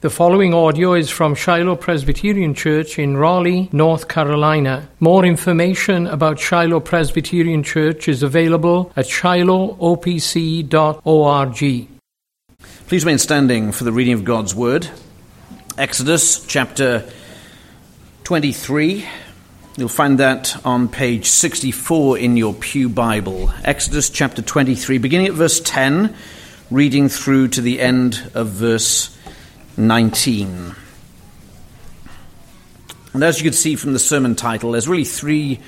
The following audio is from Shiloh Presbyterian Church in Raleigh, North Carolina. More information about Shiloh Presbyterian Church is available at shilohopc.org. Please remain standing for the reading of God's Word. Exodus chapter 23. You'll find that on page 64 in your Pew Bible. Exodus chapter 23, beginning at verse 10, reading through to the end of verse 19. And as you can see from the sermon title, there's really three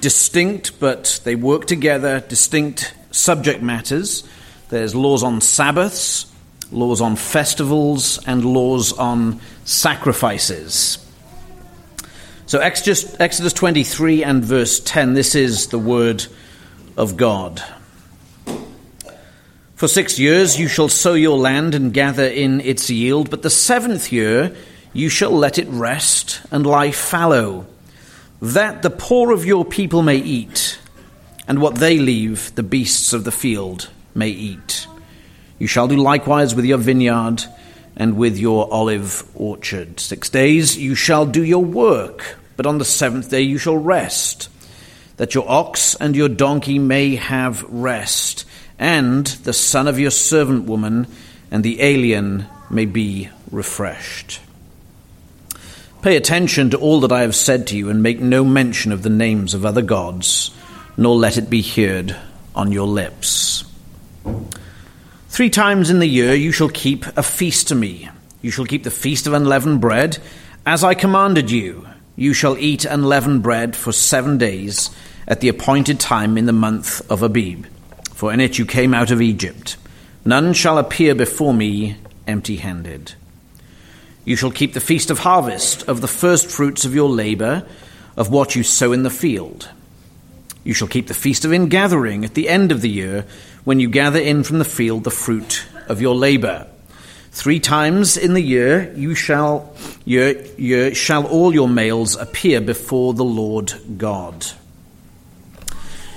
distinct, but they work together, distinct subject matters. There's laws on Sabbaths, laws on festivals, and laws on sacrifices. So, Exodus, Exodus 23 and verse 10, this is the word of God. For six years you shall sow your land and gather in its yield, but the seventh year you shall let it rest and lie fallow, that the poor of your people may eat, and what they leave the beasts of the field may eat. You shall do likewise with your vineyard and with your olive orchard. Six days you shall do your work, but on the seventh day you shall rest, that your ox and your donkey may have rest and the son of your servant woman, and the alien may be refreshed. Pay attention to all that I have said to you, and make no mention of the names of other gods, nor let it be heard on your lips. Three times in the year you shall keep a feast to me. You shall keep the feast of unleavened bread, as I commanded you. You shall eat unleavened bread for seven days at the appointed time in the month of Abib for in it you came out of Egypt. None shall appear before me empty handed. You shall keep the feast of harvest, of the first fruits of your labor, of what you sow in the field. You shall keep the feast of ingathering at the end of the year, when you gather in from the field the fruit of your labor. Three times in the year you shall, year, year, shall all your males appear before the Lord God.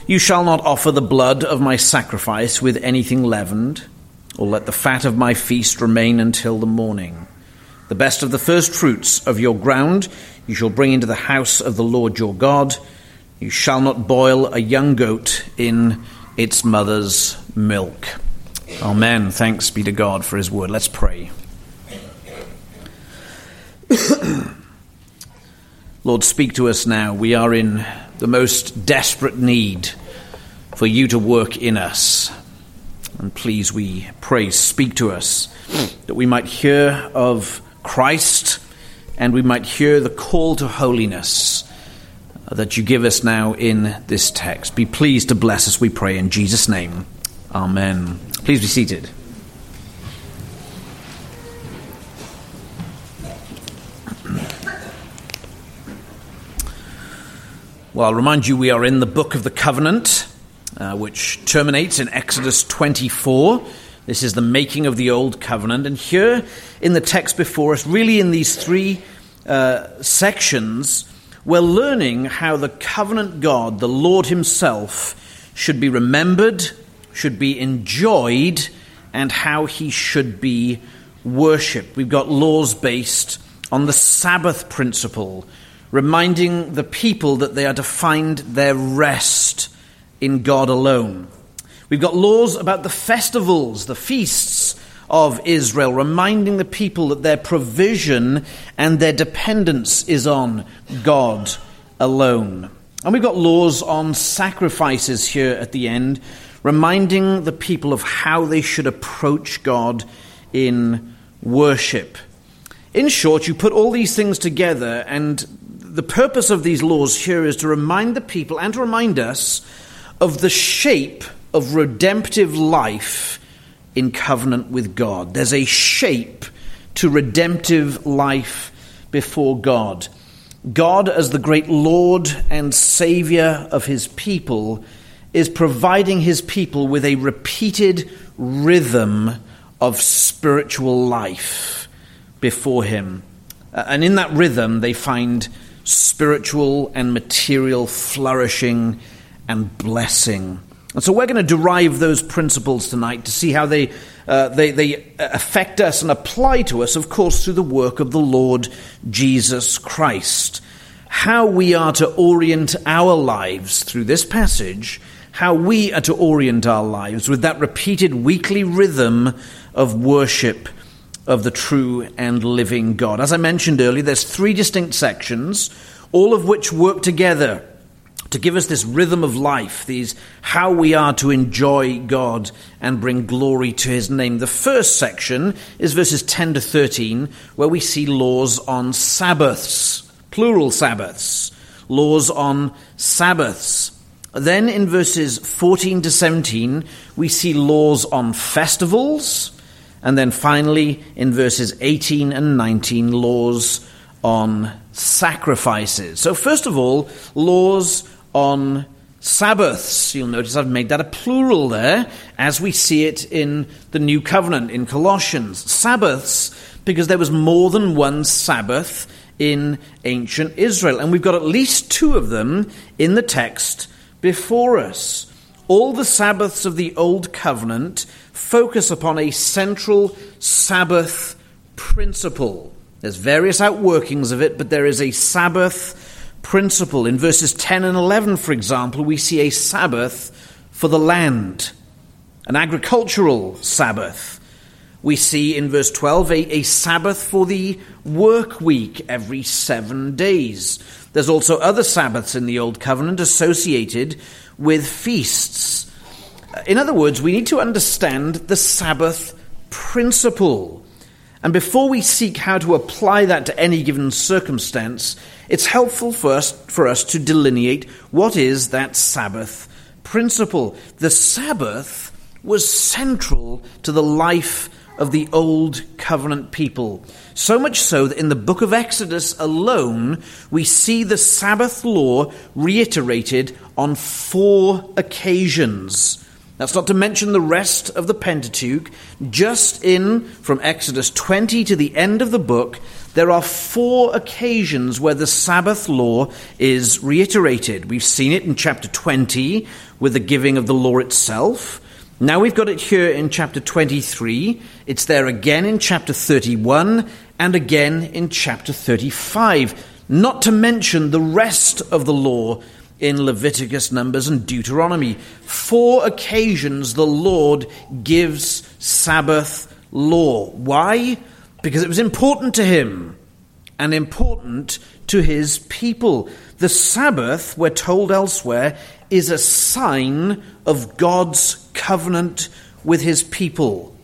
You shall not offer the blood of my sacrifice with anything leavened, or let the fat of my feast remain until the morning. The best of the first fruits of your ground you shall bring into the house of the Lord your God. You shall not boil a young goat in its mother's milk. Amen. Thanks be to God for his word. Let's pray. Lord, speak to us now. We are in the most desperate need for you to work in us. And please, we pray, speak to us that we might hear of Christ and we might hear the call to holiness that you give us now in this text. Be pleased to bless us, we pray, in Jesus' name. Amen. Please be seated. Well, I'll remind you we are in the book of the covenant, uh, which terminates in Exodus 24. This is the making of the old covenant. And here in the text before us, really in these three uh, sections, we're learning how the covenant God, the Lord Himself, should be remembered, should be enjoyed, and how He should be worshipped. We've got laws based on the Sabbath principle reminding the people that they are to find their rest in God alone. We've got laws about the festivals, the feasts of Israel, reminding the people that their provision and their dependence is on God alone. And we've got laws on sacrifices here at the end, reminding the people of how they should approach God in worship. In short, you put all these things together, and the purpose of these laws here is to remind the people and to remind us of the shape of redemptive life in covenant with God. There's a shape to redemptive life before God. God, as the great Lord and Savior of his people, is providing his people with a repeated rhythm of spiritual life before him. And in that rhythm, they find spiritual and material flourishing and blessing. And so we're going to derive those principles tonight to see how they uh, they, they affect us and apply to us, of course, through the work of the Lord Jesus Christ. How we are to orient our lives through this passage, how we are to orient our lives with that repeated weekly rhythm of worship of the true and living God. As I mentioned earlier, there's three distinct sections, all of which work together to give us this rhythm of life, these how we are to enjoy God and bring glory to his name. The first section is verses 10 to 13, where we see laws on Sabbaths, plural Sabbaths, laws on Sabbaths. Then in verses 14 to 17, we see laws on festivals. And then finally, in verses 18 and 19, laws on sacrifices. So, first of all, laws on Sabbaths. You'll notice I've made that a plural there, as we see it in the New Covenant in Colossians. Sabbaths, because there was more than one Sabbath in ancient Israel. And we've got at least two of them in the text before us. All the Sabbaths of the Old Covenant focus upon a central Sabbath principle. There's various outworkings of it, but there is a Sabbath principle. In verses 10 and 11, for example, we see a Sabbath for the land, an agricultural Sabbath. We see in verse 12 a, a Sabbath for the work week every seven days. There's also other Sabbaths in the Old Covenant associated with feasts. In other words, we need to understand the Sabbath principle. And before we seek how to apply that to any given circumstance, it's helpful first for us to delineate what is that Sabbath principle. The Sabbath was central to the life of the Old Covenant people. So much so that in the book of Exodus alone, we see the Sabbath law reiterated on four occasions. That's not to mention the rest of the Pentateuch. Just in from Exodus 20 to the end of the book, there are four occasions where the Sabbath law is reiterated. We've seen it in chapter 20 with the giving of the law itself. Now we've got it here in chapter 23. It's there again in chapter 31 and again in chapter 35. Not to mention the rest of the law in Leviticus, Numbers, and Deuteronomy. Four occasions the Lord gives Sabbath law. Why? Because it was important to him and important to his people. The Sabbath, we're told elsewhere, is a sign of God's covenant with his people.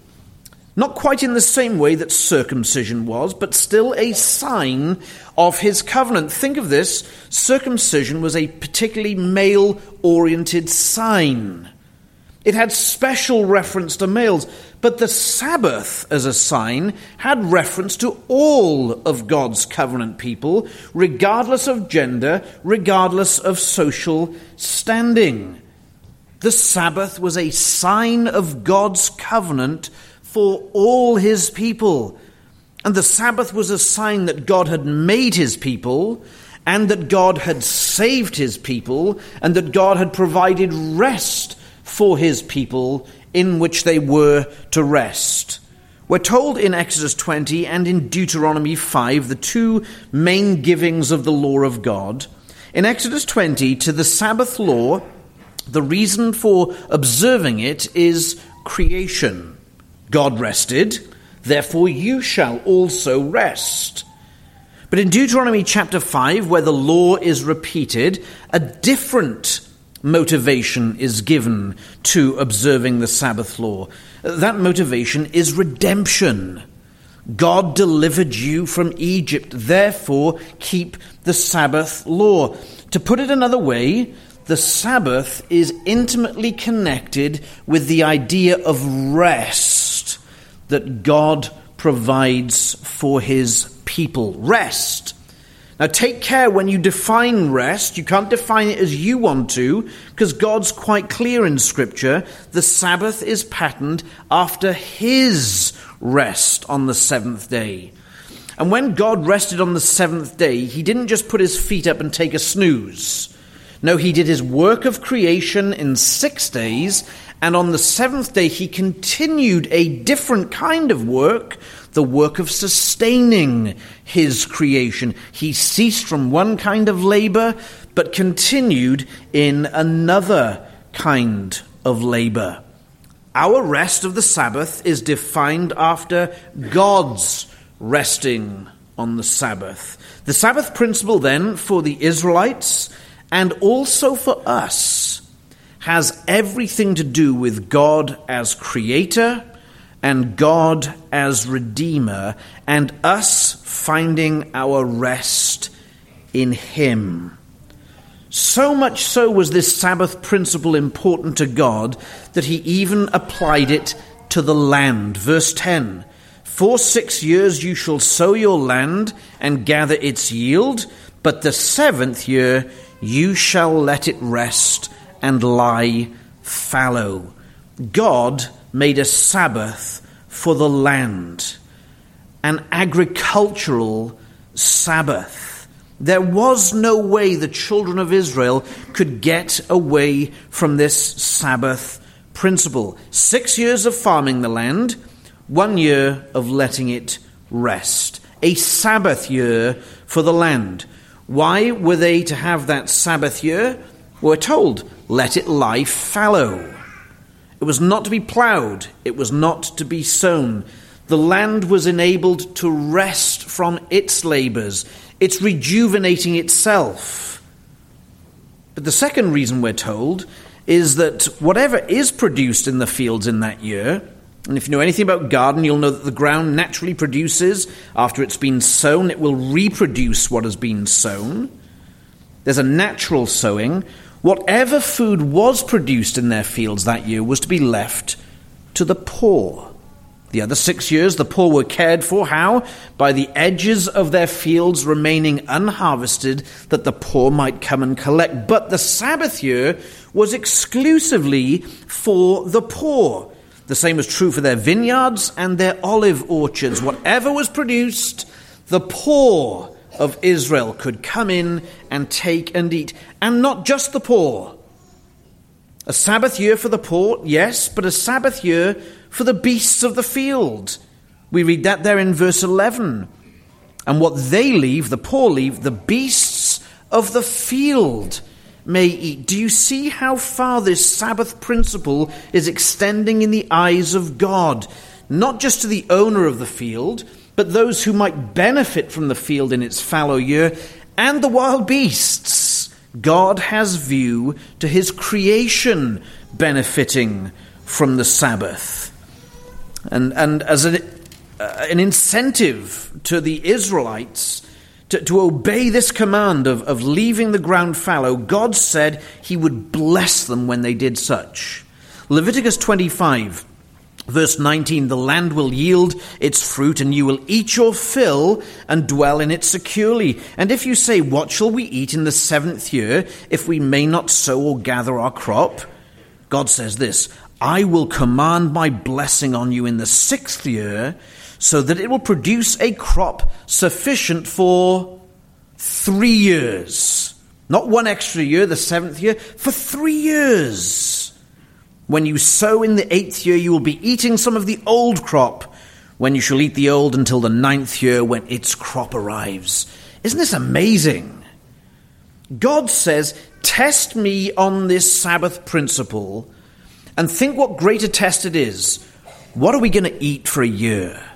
Not quite in the same way that circumcision was, but still a sign of his covenant. Think of this circumcision was a particularly male oriented sign. It had special reference to males, but the Sabbath as a sign had reference to all of God's covenant people, regardless of gender, regardless of social standing. The Sabbath was a sign of God's covenant for all his people. And the Sabbath was a sign that God had made his people, and that God had saved his people, and that God had provided rest for his people in which they were to rest. We're told in Exodus 20 and in Deuteronomy 5, the two main givings of the law of God. In Exodus 20, to the Sabbath law, the reason for observing it is creation. God rested, therefore you shall also rest. But in Deuteronomy chapter 5, where the law is repeated, a different motivation is given to observing the Sabbath law. That motivation is redemption. God delivered you from Egypt, therefore keep the Sabbath law. To put it another way, the Sabbath is intimately connected with the idea of rest that God provides for his people. Rest. Now, take care when you define rest. You can't define it as you want to, because God's quite clear in Scripture. The Sabbath is patterned after His rest on the seventh day. And when God rested on the seventh day, He didn't just put His feet up and take a snooze. No, he did his work of creation in six days, and on the seventh day he continued a different kind of work, the work of sustaining his creation. He ceased from one kind of labor, but continued in another kind of labor. Our rest of the Sabbath is defined after God's resting on the Sabbath. The Sabbath principle, then, for the Israelites and also for us, has everything to do with God as creator and God as redeemer, and us finding our rest in Him. So much so was this Sabbath principle important to God that He even applied it to the land. Verse 10 For six years you shall sow your land and gather its yield, but the seventh year you shall let it rest and lie fallow. God made a Sabbath for the land, an agricultural Sabbath. There was no way the children of Israel could get away from this Sabbath principle. Six years of farming the land, one year of letting it rest. A Sabbath year for the land. Why were they to have that Sabbath year? We're told, let it lie fallow. It was not to be ploughed, it was not to be sown. The land was enabled to rest from its labours, it's rejuvenating itself. But the second reason we're told is that whatever is produced in the fields in that year, and if you know anything about garden, you'll know that the ground naturally produces, after it's been sown, it will reproduce what has been sown. There's a natural sowing. Whatever food was produced in their fields that year was to be left to the poor. The other six years, the poor were cared for. How? By the edges of their fields remaining unharvested, that the poor might come and collect. But the Sabbath year was exclusively for the poor. The same was true for their vineyards and their olive orchards. Whatever was produced, the poor of Israel could come in and take and eat. And not just the poor. A Sabbath year for the poor, yes, but a Sabbath year for the beasts of the field. We read that there in verse 11. And what they leave, the poor leave, the beasts of the field may eat. Do you see how far this Sabbath principle is extending in the eyes of God? Not just to the owner of the field, but those who might benefit from the field in its fallow year, and the wild beasts. God has view to his creation benefiting from the Sabbath. And, and as an, uh, an incentive to the Israelites to, to obey this command of, of leaving the ground fallow, God said he would bless them when they did such. Leviticus 25 Verse 19 The land will yield its fruit, and you will eat your fill and dwell in it securely. And if you say, What shall we eat in the seventh year, if we may not sow or gather our crop? God says this I will command my blessing on you in the sixth year, so that it will produce a crop sufficient for three years. Not one extra year, the seventh year, for three years. When you sow in the eighth year, you will be eating some of the old crop, when you shall eat the old until the ninth year when its crop arrives. Isn't this amazing? God says, Test me on this Sabbath principle and think what greater test it is. What are we going to eat for a year?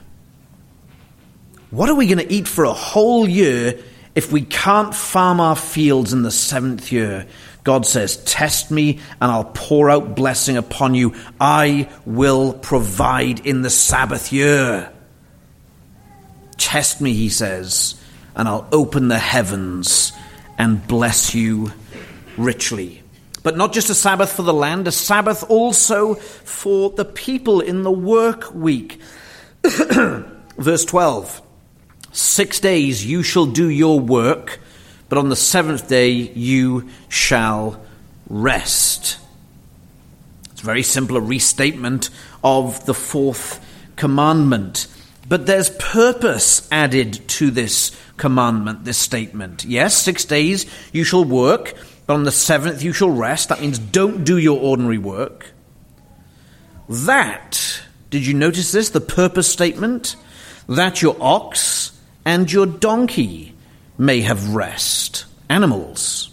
What are we going to eat for a whole year if we can't farm our fields in the seventh year? God says, Test me, and I'll pour out blessing upon you. I will provide in the Sabbath year. Test me, he says, and I'll open the heavens and bless you richly. But not just a Sabbath for the land, a Sabbath also for the people in the work week. Verse 12 Six days you shall do your work but on the seventh day you shall rest. It's a very simple, a restatement of the fourth commandment. But there's purpose added to this commandment, this statement. Yes, six days you shall work, but on the seventh you shall rest. That means don't do your ordinary work. That, did you notice this? The purpose statement? That your ox and your donkey may have rest. Animals.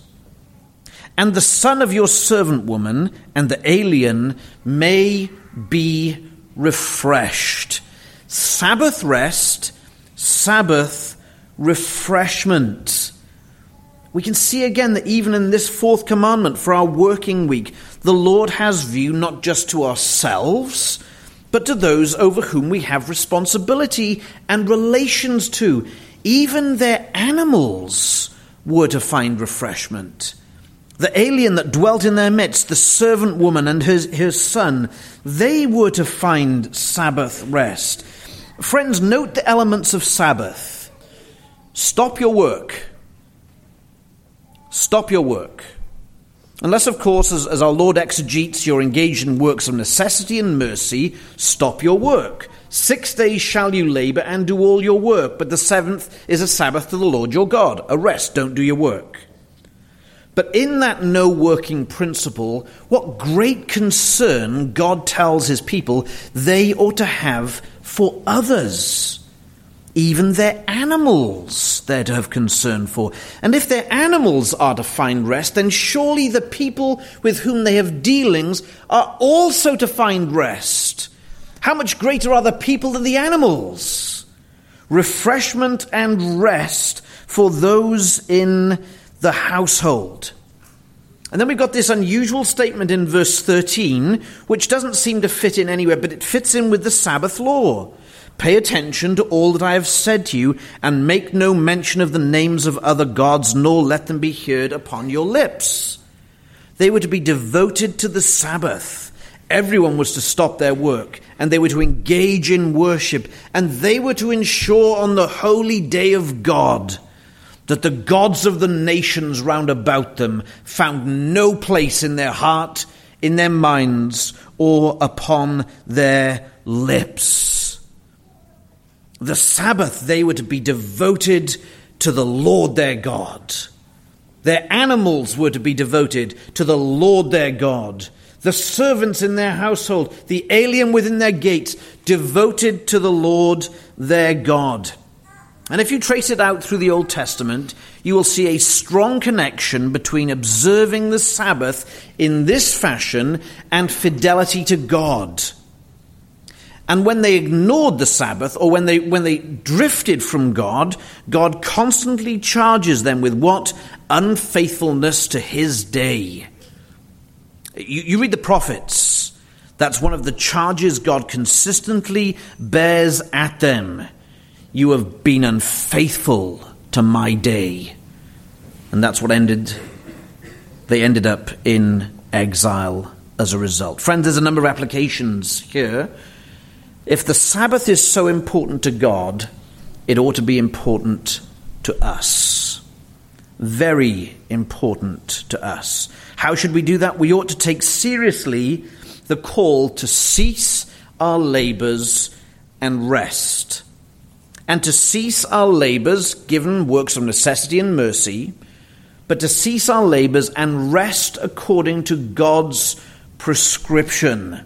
And the son of your servant woman and the alien may be refreshed. Sabbath rest, Sabbath refreshment. We can see again that even in this fourth commandment for our working week, the Lord has view not just to ourselves, but to those over whom we have responsibility and relations to. Even their animals were to find refreshment. The alien that dwelt in their midst, the servant woman and his, his son, they were to find Sabbath rest. Friends, note the elements of Sabbath. Stop your work Stop your work. Unless, of course, as, as, our Lord exegetes, you're engaged in works of necessity and mercy, stop your work. Six days shall you labor and do all your work, but the seventh is a Sabbath to the Lord your God. A rest, don't do your work. But in that no working principle, what great concern God tells his people they ought to have for others even their animals they're to have concern for. And if their animals are to find rest, then surely the people with whom they have dealings are also to find rest. How much greater are the people than the animals? Refreshment and rest for those in the household. And then we've got this unusual statement in verse 13, which doesn't seem to fit in anywhere, but it fits in with the Sabbath law. Pay attention to all that I have said to you, and make no mention of the names of other gods, nor let them be heard upon your lips. They were to be devoted to the Sabbath. Everyone was to stop their work, and they were to engage in worship, and they were to ensure on the holy day of God that the gods of the nations round about them found no place in their heart, in their minds, or upon their lips. The Sabbath, they were to be devoted to the Lord their God. Their animals were to be devoted to the Lord their God. The servants in their household, the alien within their gates, devoted to the Lord their God. And if you trace it out through the Old Testament, you will see a strong connection between observing the Sabbath in this fashion and fidelity to God. And when they ignored the Sabbath, or when they, when they drifted from God, God constantly charges them with what? Unfaithfulness to his day. You, you read the prophets. That's one of the charges God consistently bears at them. You have been unfaithful to my day. And that's what ended, they ended up in exile as a result. Friends, there's a number of applications here if the Sabbath is so important to God, it ought to be important to us. Very important to us. How should we do that? We ought to take seriously the call to cease our labors and rest. And to cease our labors, given works of necessity and mercy, but to cease our labors and rest according to God's prescription.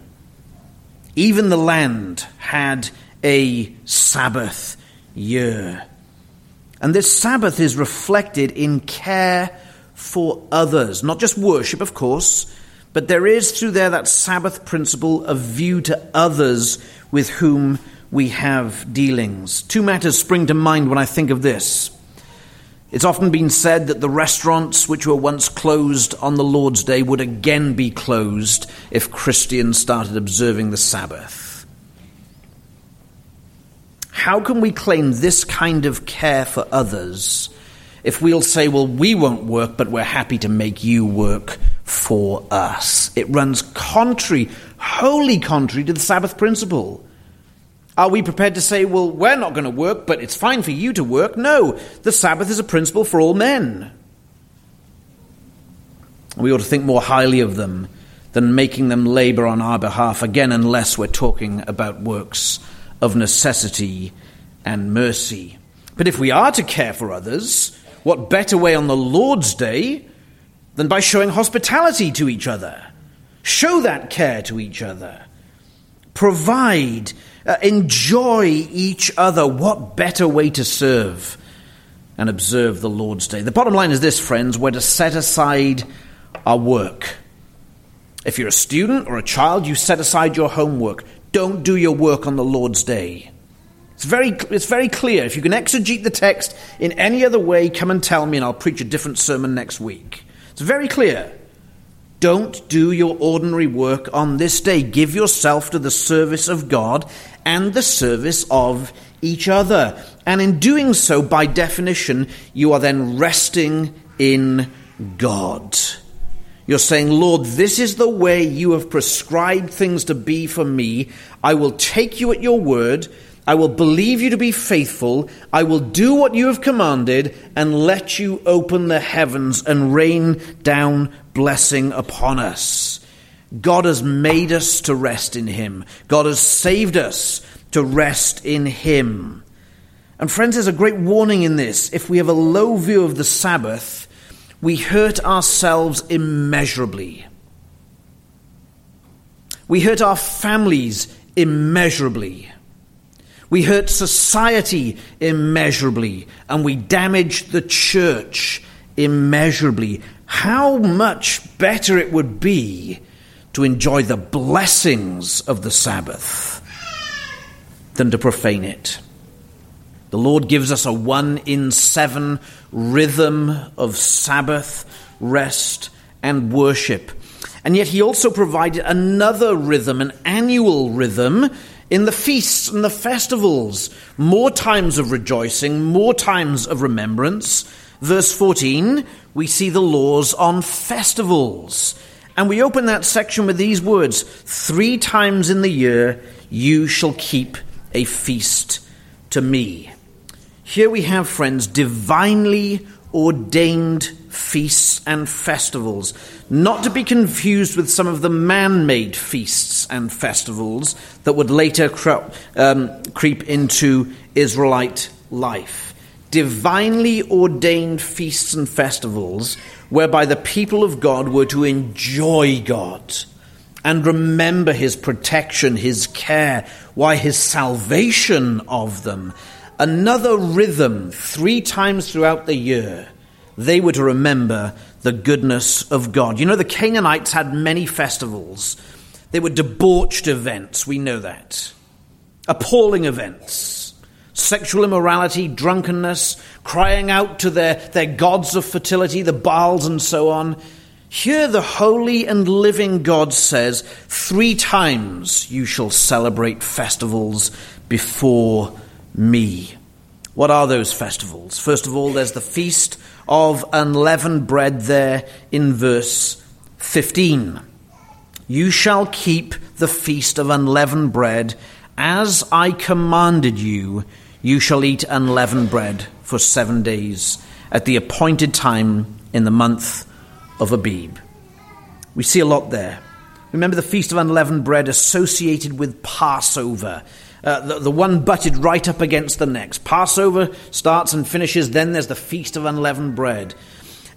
Even the land had a Sabbath year. And this Sabbath is reflected in care for others, not just worship, of course, but there is through there that Sabbath principle of view to others with whom we have dealings. Two matters spring to mind when I think of this. It's often been said that the restaurants which were once closed on the Lord's Day would again be closed if Christians started observing the Sabbath. How can we claim this kind of care for others if we'll say, well, we won't work, but we're happy to make you work for us? It runs contrary, wholly contrary to the Sabbath principle. Are we prepared to say, well, we're not going to work, but it's fine for you to work? No, the Sabbath is a principle for all men. We ought to think more highly of them than making them labor on our behalf, again, unless we're talking about works of necessity and mercy. But if we are to care for others, what better way on the Lord's day than by showing hospitality to each other. Show that care to each other. Provide, uh, enjoy each other. What better way to serve and observe the Lord's Day? The bottom line is this, friends we're to set aside our work. If you're a student or a child, you set aside your homework. Don't do your work on the Lord's Day. It's very, it's very clear. If you can exegete the text in any other way, come and tell me, and I'll preach a different sermon next week. It's very clear. Don't do your ordinary work on this day. Give yourself to the service of God and the service of each other. And in doing so, by definition, you are then resting in God. You're saying, Lord, this is the way you have prescribed things to be for me. I will take you at your word. I will believe you to be faithful. I will do what you have commanded and let you open the heavens and rain down blessing upon us. God has made us to rest in Him. God has saved us to rest in Him. And friends, there's a great warning in this. If we have a low view of the Sabbath, we hurt ourselves immeasurably. We hurt our families immeasurably. We hurt society immeasurably, and we damage the church immeasurably. How much better it would be to enjoy the blessings of the Sabbath than to profane it. The Lord gives us a one in seven rhythm of Sabbath, rest, and worship. And yet, He also provided another rhythm, an annual rhythm, in the feasts and the festivals. More times of rejoicing, more times of remembrance. Verse 14, we see the laws on festivals. And we open that section with these words Three times in the year you shall keep a feast to me. Here we have, friends, divinely ordained feasts and festivals, not to be confused with some of the man made feasts and festivals that would later cre- um, creep into Israelite life. Divinely ordained feasts and festivals whereby the people of God were to enjoy God and remember his protection, his care, why his salvation of them another rhythm three times throughout the year, they were to remember the goodness of God. You know, the Canaanites had many festivals. They were debauched events, we know that. Appalling events. Sexual immorality, drunkenness, crying out to their, their gods of fertility, the Baals and so on. Here, the holy and living God says, Three times you shall celebrate festivals before me. What are those festivals? First of all, there's the Feast of Unleavened Bread there in verse 15. You shall keep the Feast of Unleavened Bread as I commanded you. You shall eat unleavened bread for seven days at the appointed time in the month of Abib. We see a lot there. Remember the Feast of Unleavened Bread associated with Passover. Uh, the, the one butted right up against the next. Passover starts and finishes, then there's the Feast of Unleavened Bread.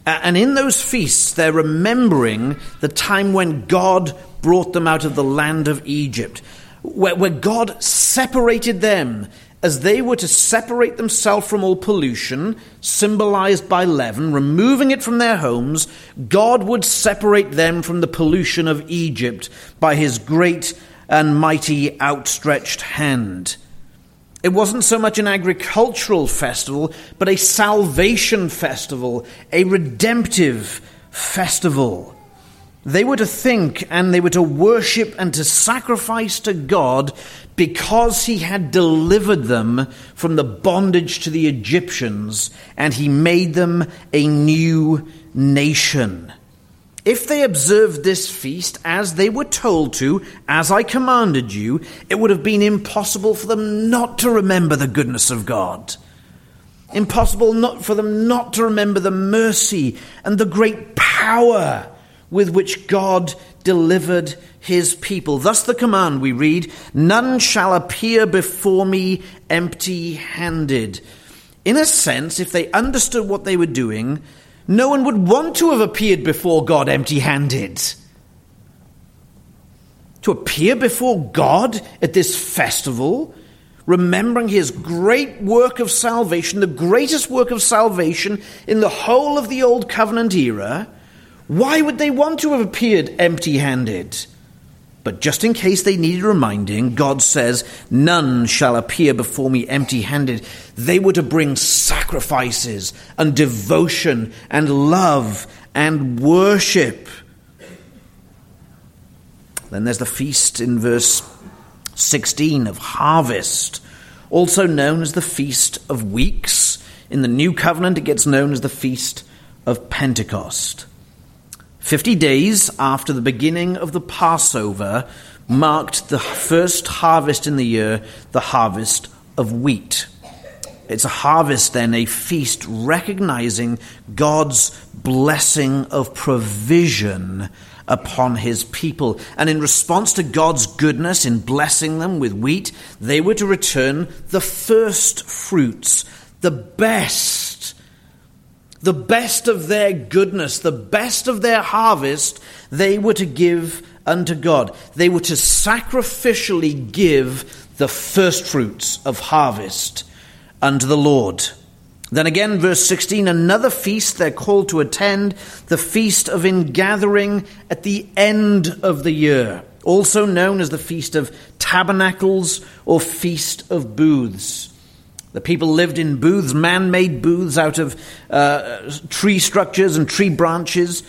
Uh, and in those feasts, they're remembering the time when God brought them out of the land of Egypt, where, where God separated them as they were to separate themselves from all pollution, symbolized by leaven, removing it from their homes, God would separate them from the pollution of Egypt by his great and mighty outstretched hand. It wasn't so much an agricultural festival, but a salvation festival, a redemptive festival. They were to think and they were to worship and to sacrifice to God because He had delivered them from the bondage to the Egyptians and He made them a new nation. If they observed this feast as they were told to, as I commanded you, it would have been impossible for them not to remember the goodness of God. Impossible not for them not to remember the mercy and the great power with which God delivered his people. Thus the command we read, None shall appear before me empty handed. In a sense, if they understood what they were doing, No one would want to have appeared before God empty handed. To appear before God at this festival, remembering his great work of salvation, the greatest work of salvation in the whole of the Old Covenant era, why would they want to have appeared empty handed? But just in case they needed reminding, God says, None shall appear before me empty handed. They were to bring sacrifices and devotion and love and worship. Then there's the feast in verse 16 of harvest, also known as the Feast of Weeks. In the New Covenant, it gets known as the Feast of Pentecost. Fifty days after the beginning of the Passover marked the first harvest in the year, the harvest of wheat. It's a harvest, then, a feast recognizing God's blessing of provision upon his people. And in response to God's goodness in blessing them with wheat, they were to return the first fruits, the best the best of their goodness, the best of their harvest, they were to give unto God. They were to sacrificially give the first fruits of harvest unto the Lord. Then again, verse 16, another feast they're called to attend, the feast of ingathering at the end of the year, also known as the Feast of Tabernacles or Feast of Booths. The people lived in booths, man made booths out of uh, tree structures and tree branches,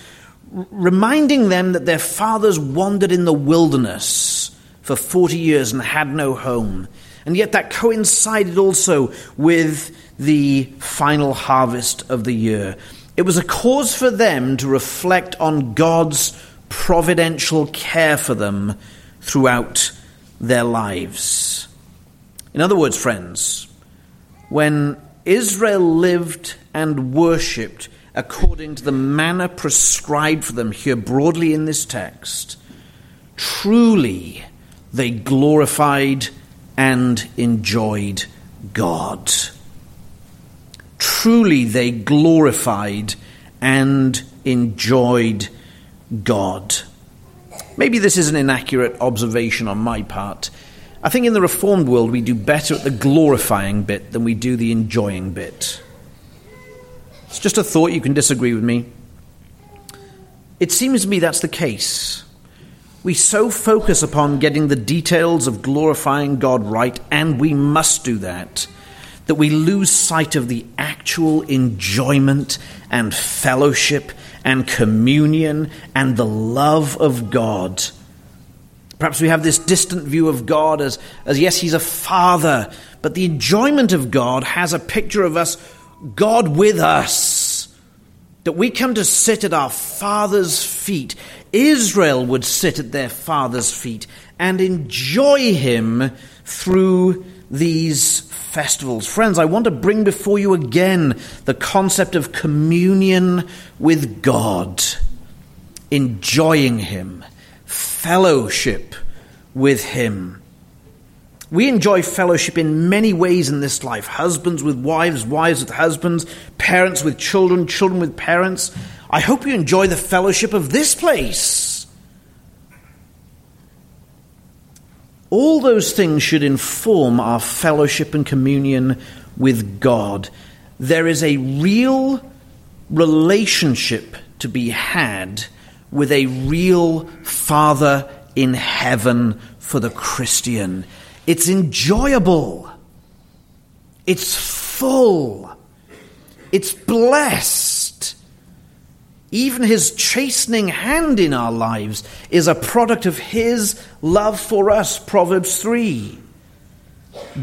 r- reminding them that their fathers wandered in the wilderness for 40 years and had no home. And yet that coincided also with the final harvest of the year. It was a cause for them to reflect on God's providential care for them throughout their lives. In other words, friends, when Israel lived and worshipped according to the manner prescribed for them here broadly in this text, truly they glorified and enjoyed God. Truly they glorified and enjoyed God. Maybe this is an inaccurate observation on my part. I think in the Reformed world we do better at the glorifying bit than we do the enjoying bit. It's just a thought, you can disagree with me. It seems to me that's the case. We so focus upon getting the details of glorifying God right, and we must do that, that we lose sight of the actual enjoyment and fellowship and communion and the love of God Perhaps we have this distant view of God as, as yes, He's a father, but the enjoyment of God has a picture of us, God with us, that we come to sit at our Father's feet. Israel would sit at their Father's feet and enjoy Him through these festivals. Friends, I want to bring before you again the concept of communion with God, enjoying Him fellowship with Him. We enjoy fellowship in many ways in this life husbands with wives, wives with husbands, parents with children, children with parents. I hope you enjoy the fellowship of this place. All those things should inform our fellowship and communion with God. There is a real relationship to be had with a real Father in heaven for the Christian. It's enjoyable. It's full. It's blessed. Even his chastening hand in our lives is a product of his love for us, Proverbs 3.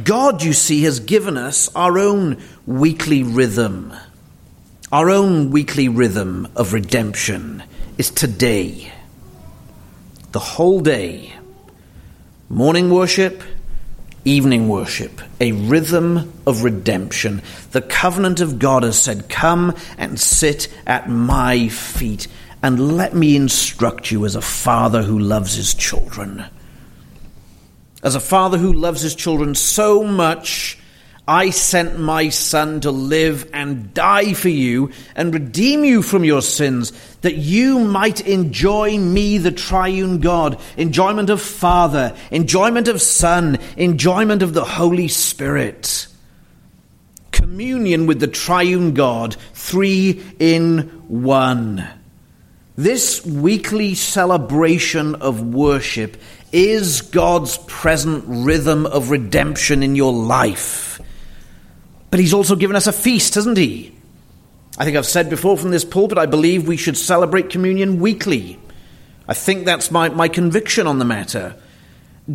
God, you see, has given us our own weekly rhythm, our own weekly rhythm of redemption is today. The whole day. Morning worship, evening worship, a rhythm of redemption. The covenant of God has said, Come and sit at my feet, and let me instruct you as a father who loves his children. As a father who loves his children so much, I sent my Son to live and die for you and redeem you from your sins, that you might enjoy me, the triune God, enjoyment of Father, enjoyment of Son, enjoyment of the Holy Spirit. Communion with the triune God, three in one. This weekly celebration of worship is God's present rhythm of redemption in your life. But he's also given us a feast, hasn't he? I think I've said before from this pulpit, I believe we should celebrate communion weekly. I think that's my, my conviction on the matter.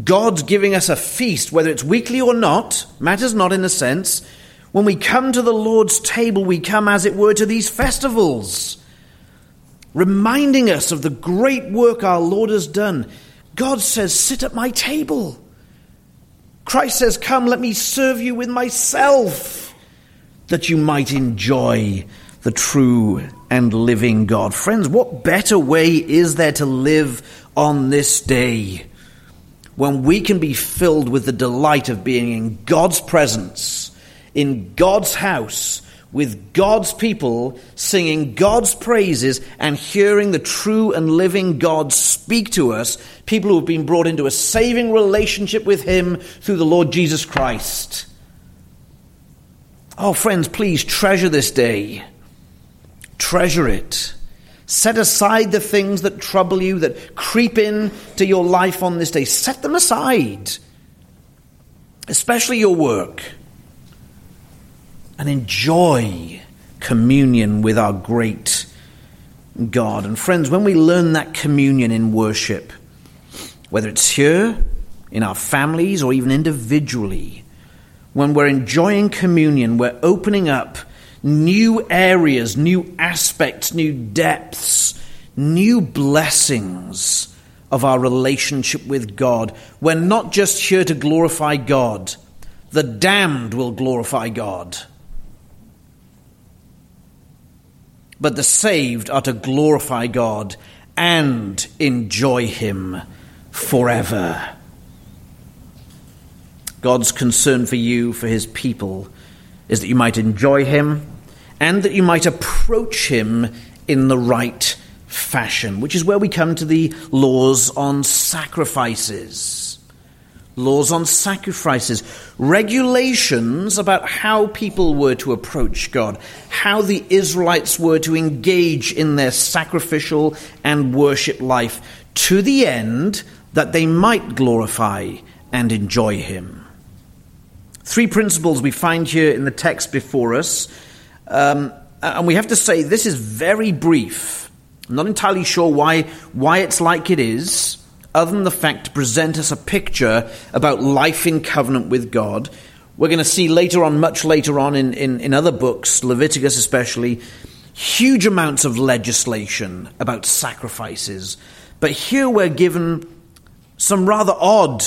God's giving us a feast, whether it's weekly or not, matters not in a sense. When we come to the Lord's table, we come, as it were, to these festivals, reminding us of the great work our Lord has done. God says, Sit at my table. Christ says, Come, let me serve you with myself, that you might enjoy the true and living God. Friends, what better way is there to live on this day when we can be filled with the delight of being in God's presence, in God's house, with God's people, singing God's praises and hearing the true and living God speak to us, people who have been brought into a saving relationship with Him through the Lord Jesus Christ. Oh, friends, please treasure this day. Treasure it. Set aside the things that trouble you, that creep into your life on this day. Set them aside, especially your work and enjoy communion with our great God. And friends, when we learn that communion in worship, whether it's here, in our families, or even individually, when we're enjoying communion, we're opening up new areas, new aspects, new depths, new blessings of our relationship with God. We're not just here to glorify God, the damned will glorify God. But the saved are to glorify God and enjoy Him forever. God's concern for you, for His people, is that you might enjoy Him and that you might approach Him in the right fashion, which is where we come to the laws on sacrifices laws on sacrifices, regulations about how people were to approach God, how the Israelites were to engage in their sacrificial and worship life, to the end that they might glorify and enjoy Him. Three principles we find here in the text before us, um, and we have to say this is very brief. I'm not entirely sure why, why it's like it is other than the fact to present us a picture about life in covenant with God. We're going to see later on, much later on in, in, in other books, Leviticus especially, huge amounts of legislation about sacrifices. But here we're given some rather odd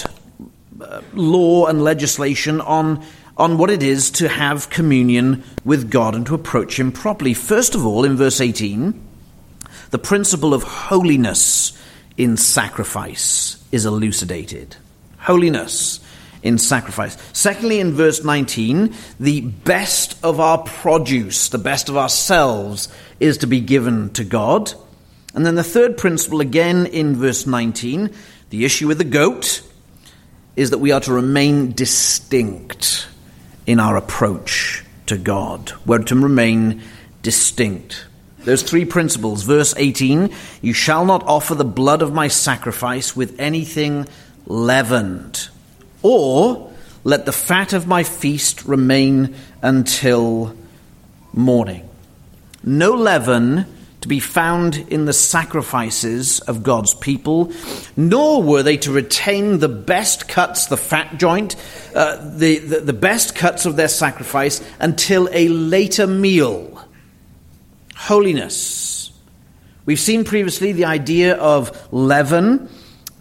uh, law and legislation on, on what it is to have communion with God and to approach Him properly. First of all, in verse 18, the principle of holiness in sacrifice is elucidated. Holiness in sacrifice. Secondly, in verse 19, the best of our produce, the best of ourselves, is to be given to God. And then the third principle, again in verse 19, the issue with the goat is that we are to remain distinct in our approach to God. We're to remain distinct. Those three principles. Verse 18 You shall not offer the blood of my sacrifice with anything leavened, or let the fat of my feast remain until morning. No leaven to be found in the sacrifices of God's people, nor were they to retain the best cuts, the fat joint, uh, the, the, the best cuts of their sacrifice until a later meal holiness. We've seen previously the idea of leaven.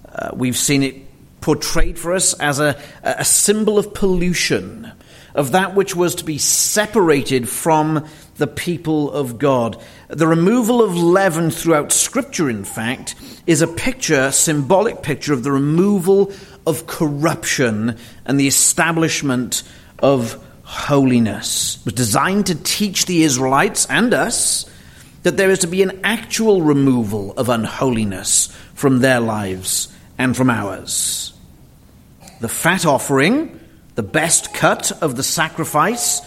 Uh, we've seen it portrayed for us as a, a symbol of pollution, of that which was to be separated from the people of God. The removal of leaven throughout Scripture, in fact, is a picture, symbolic picture of the removal of corruption and the establishment of holiness. It was designed to teach the Israelites and us that there is to be an actual removal of unholiness from their lives and from ours. The fat offering, the best cut of the sacrifice,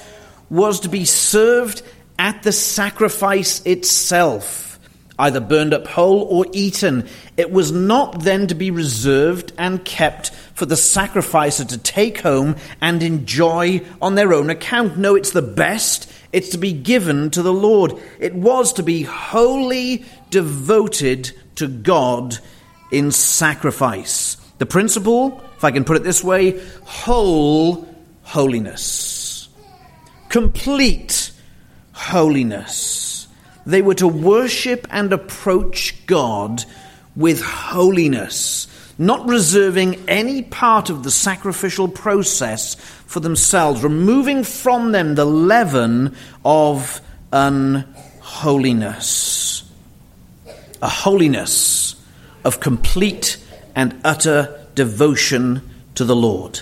was to be served at the sacrifice itself, either burned up whole or eaten. It was not then to be reserved and kept for the sacrificer to take home and enjoy on their own account. No, it's the best. It's to be given to the Lord. It was to be wholly devoted to God in sacrifice. The principle, if I can put it this way, whole holiness. Complete holiness. They were to worship and approach God with holiness, not reserving any part of the sacrificial process for themselves, removing from them the leaven of unholiness. A holiness of complete and utter devotion to the Lord.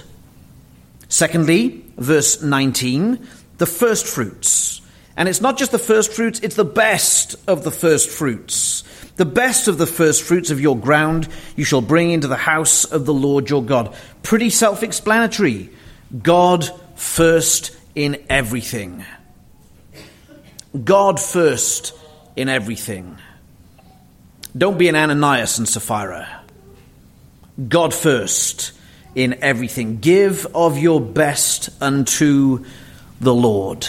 Secondly, verse 19, the first fruits. And it's not just the first fruits, it's the best of the first fruits. The best of the first fruits of your ground you shall bring into the house of the Lord your God. Pretty self explanatory. God first in everything. God first in everything. Don't be an Ananias and Sapphira. God first in everything. Give of your best unto the Lord.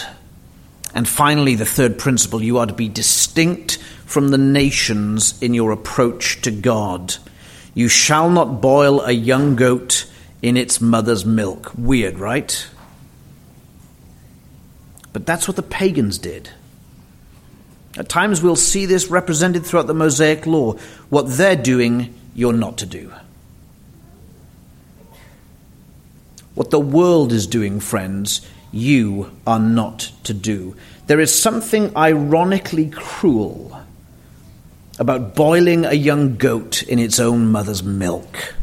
And finally, the third principle you are to be distinct from the nations in your approach to God. You shall not boil a young goat in its mother's milk. Weird, right? But that's what the pagans did. At times we'll see this represented throughout the Mosaic Law. What they're doing, you're not to do. What the world is doing, friends, you are not to do. There is something ironically cruel about boiling a young goat in its own mother's milk.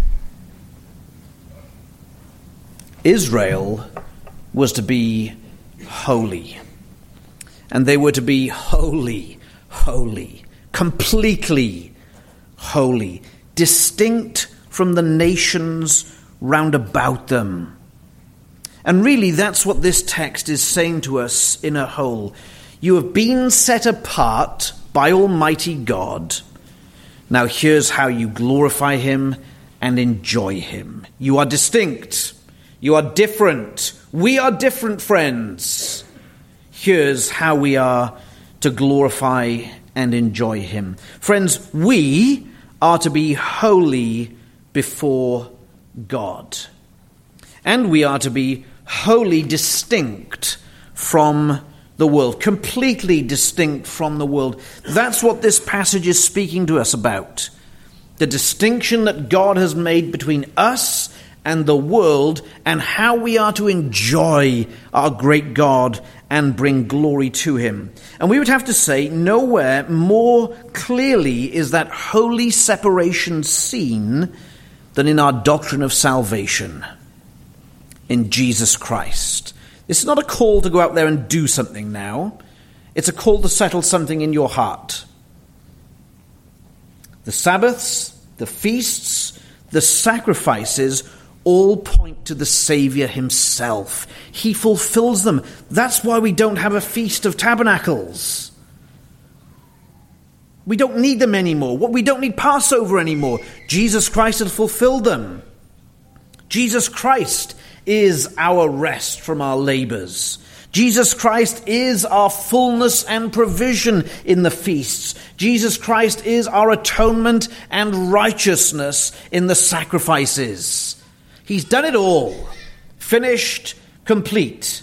Israel was to be holy. And they were to be holy, holy, completely holy, distinct from the nations round about them. And really, that's what this text is saying to us in a whole. You have been set apart by Almighty God. Now, here's how you glorify Him and enjoy Him. You are distinct. You are different. We are different, friends. Here's how we are to glorify and enjoy Him. Friends, we are to be holy before God. And we are to be wholly distinct from the world, completely distinct from the world. That's what this passage is speaking to us about. The distinction that God has made between us and the world, and how we are to enjoy our great God and bring glory to Him. And we would have to say, nowhere more clearly is that holy separation seen than in our doctrine of salvation in Jesus Christ. This is not a call to go out there and do something now, it's a call to settle something in your heart. The Sabbaths, the feasts, the sacrifices all point to the Savior Himself. He fulfills them. That's why we don't have a Feast of Tabernacles. We don't need them anymore. What we don't need Passover anymore. Jesus Christ has fulfilled them. Jesus Christ is our rest from our labors. Jesus Christ is our fullness and provision in the feasts. Jesus Christ is our atonement and righteousness in the sacrifices. He's done it all. Finished, complete.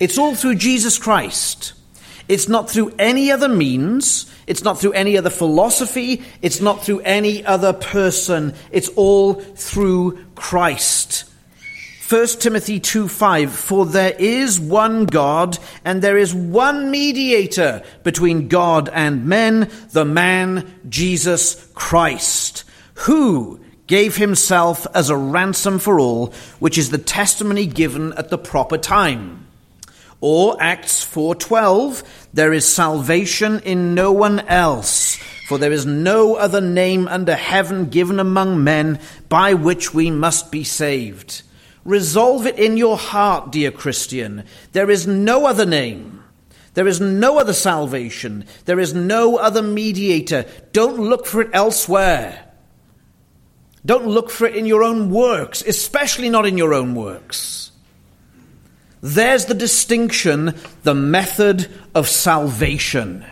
It's all through Jesus Christ. It's not through any other means. It's not through any other philosophy. It's not through any other person. It's all through Christ. 1 Timothy 2 5 For there is one God, and there is one mediator between God and men, the man Jesus Christ, who gave himself as a ransom for all, which is the testimony given at the proper time. Or Acts 4:12, there is salvation in no one else, for there is no other name under heaven given among men by which we must be saved. Resolve it in your heart, dear Christian. There is no other name. There is no other salvation. There is no other mediator. Don't look for it elsewhere. Don't look for it in your own works, especially not in your own works. There's the distinction, the method of salvation.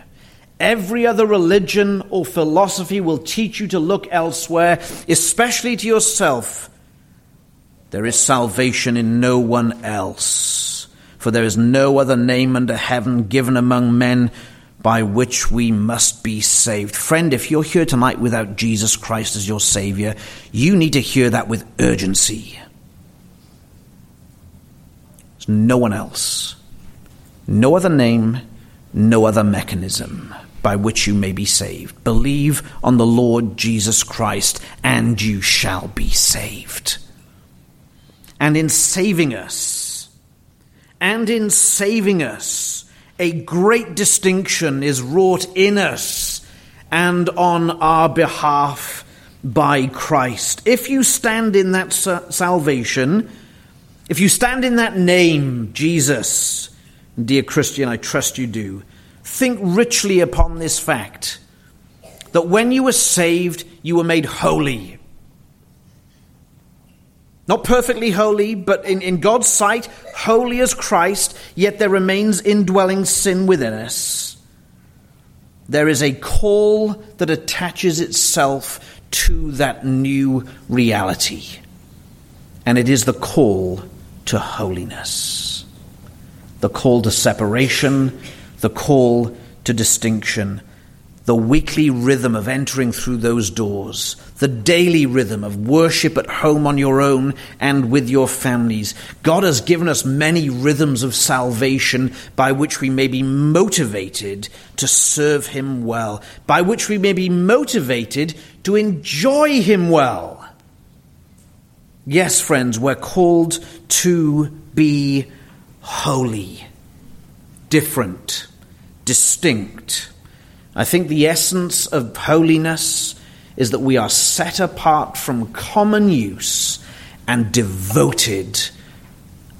Every other religion or philosophy will teach you to look elsewhere, especially to yourself. There is salvation in no one else, for there is no other name under heaven given among men by which we must be saved. Friend, if you're here tonight without Jesus Christ as your Savior, you need to hear that with urgency. No one else, no other name, no other mechanism by which you may be saved. Believe on the Lord Jesus Christ, and you shall be saved. And in saving us, and in saving us, a great distinction is wrought in us and on our behalf by Christ. If you stand in that salvation, if you stand in that name, Jesus, dear Christian, I trust you do, think richly upon this fact that when you were saved, you were made holy. Not perfectly holy, but in, in God's sight, holy as Christ, yet there remains indwelling sin within us. There is a call that attaches itself to that new reality. And it is the call to holiness, the call to separation, the call to distinction the weekly rhythm of entering through those doors, the daily rhythm of worship at home on your own and with your families. God has given us many rhythms of salvation by which we may be motivated to serve Him well, by which we may be motivated to enjoy Him well. Yes, friends, we're called to be holy, different, distinct I think the essence of holiness is that we are set apart from common use and devoted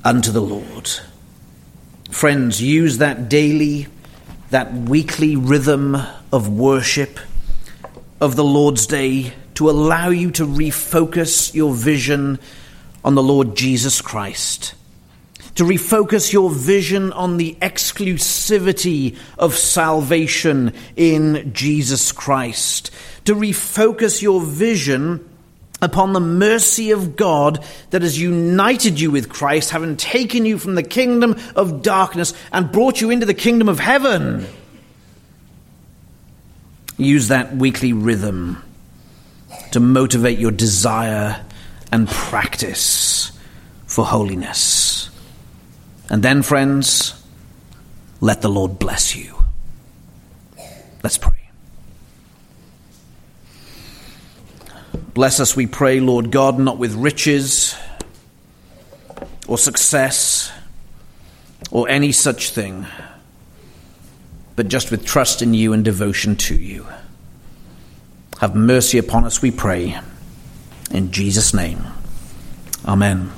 unto the Lord. Friends, use that daily, that weekly rhythm of worship of the Lord's Day to allow you to refocus your vision on the Lord Jesus Christ. To refocus your vision on the exclusivity of salvation in Jesus Christ, to refocus your vision upon the mercy of God that has united you with Christ, having taken you from the kingdom of darkness and brought you into the kingdom of heaven. Use that weekly rhythm to motivate your desire and practice for holiness. And then, friends, let the Lord bless you. Let's pray. Bless us, we pray, Lord God, not with riches or success or any such thing, but just with trust in you and devotion to you. Have mercy upon us, we pray. In Jesus' name. Amen.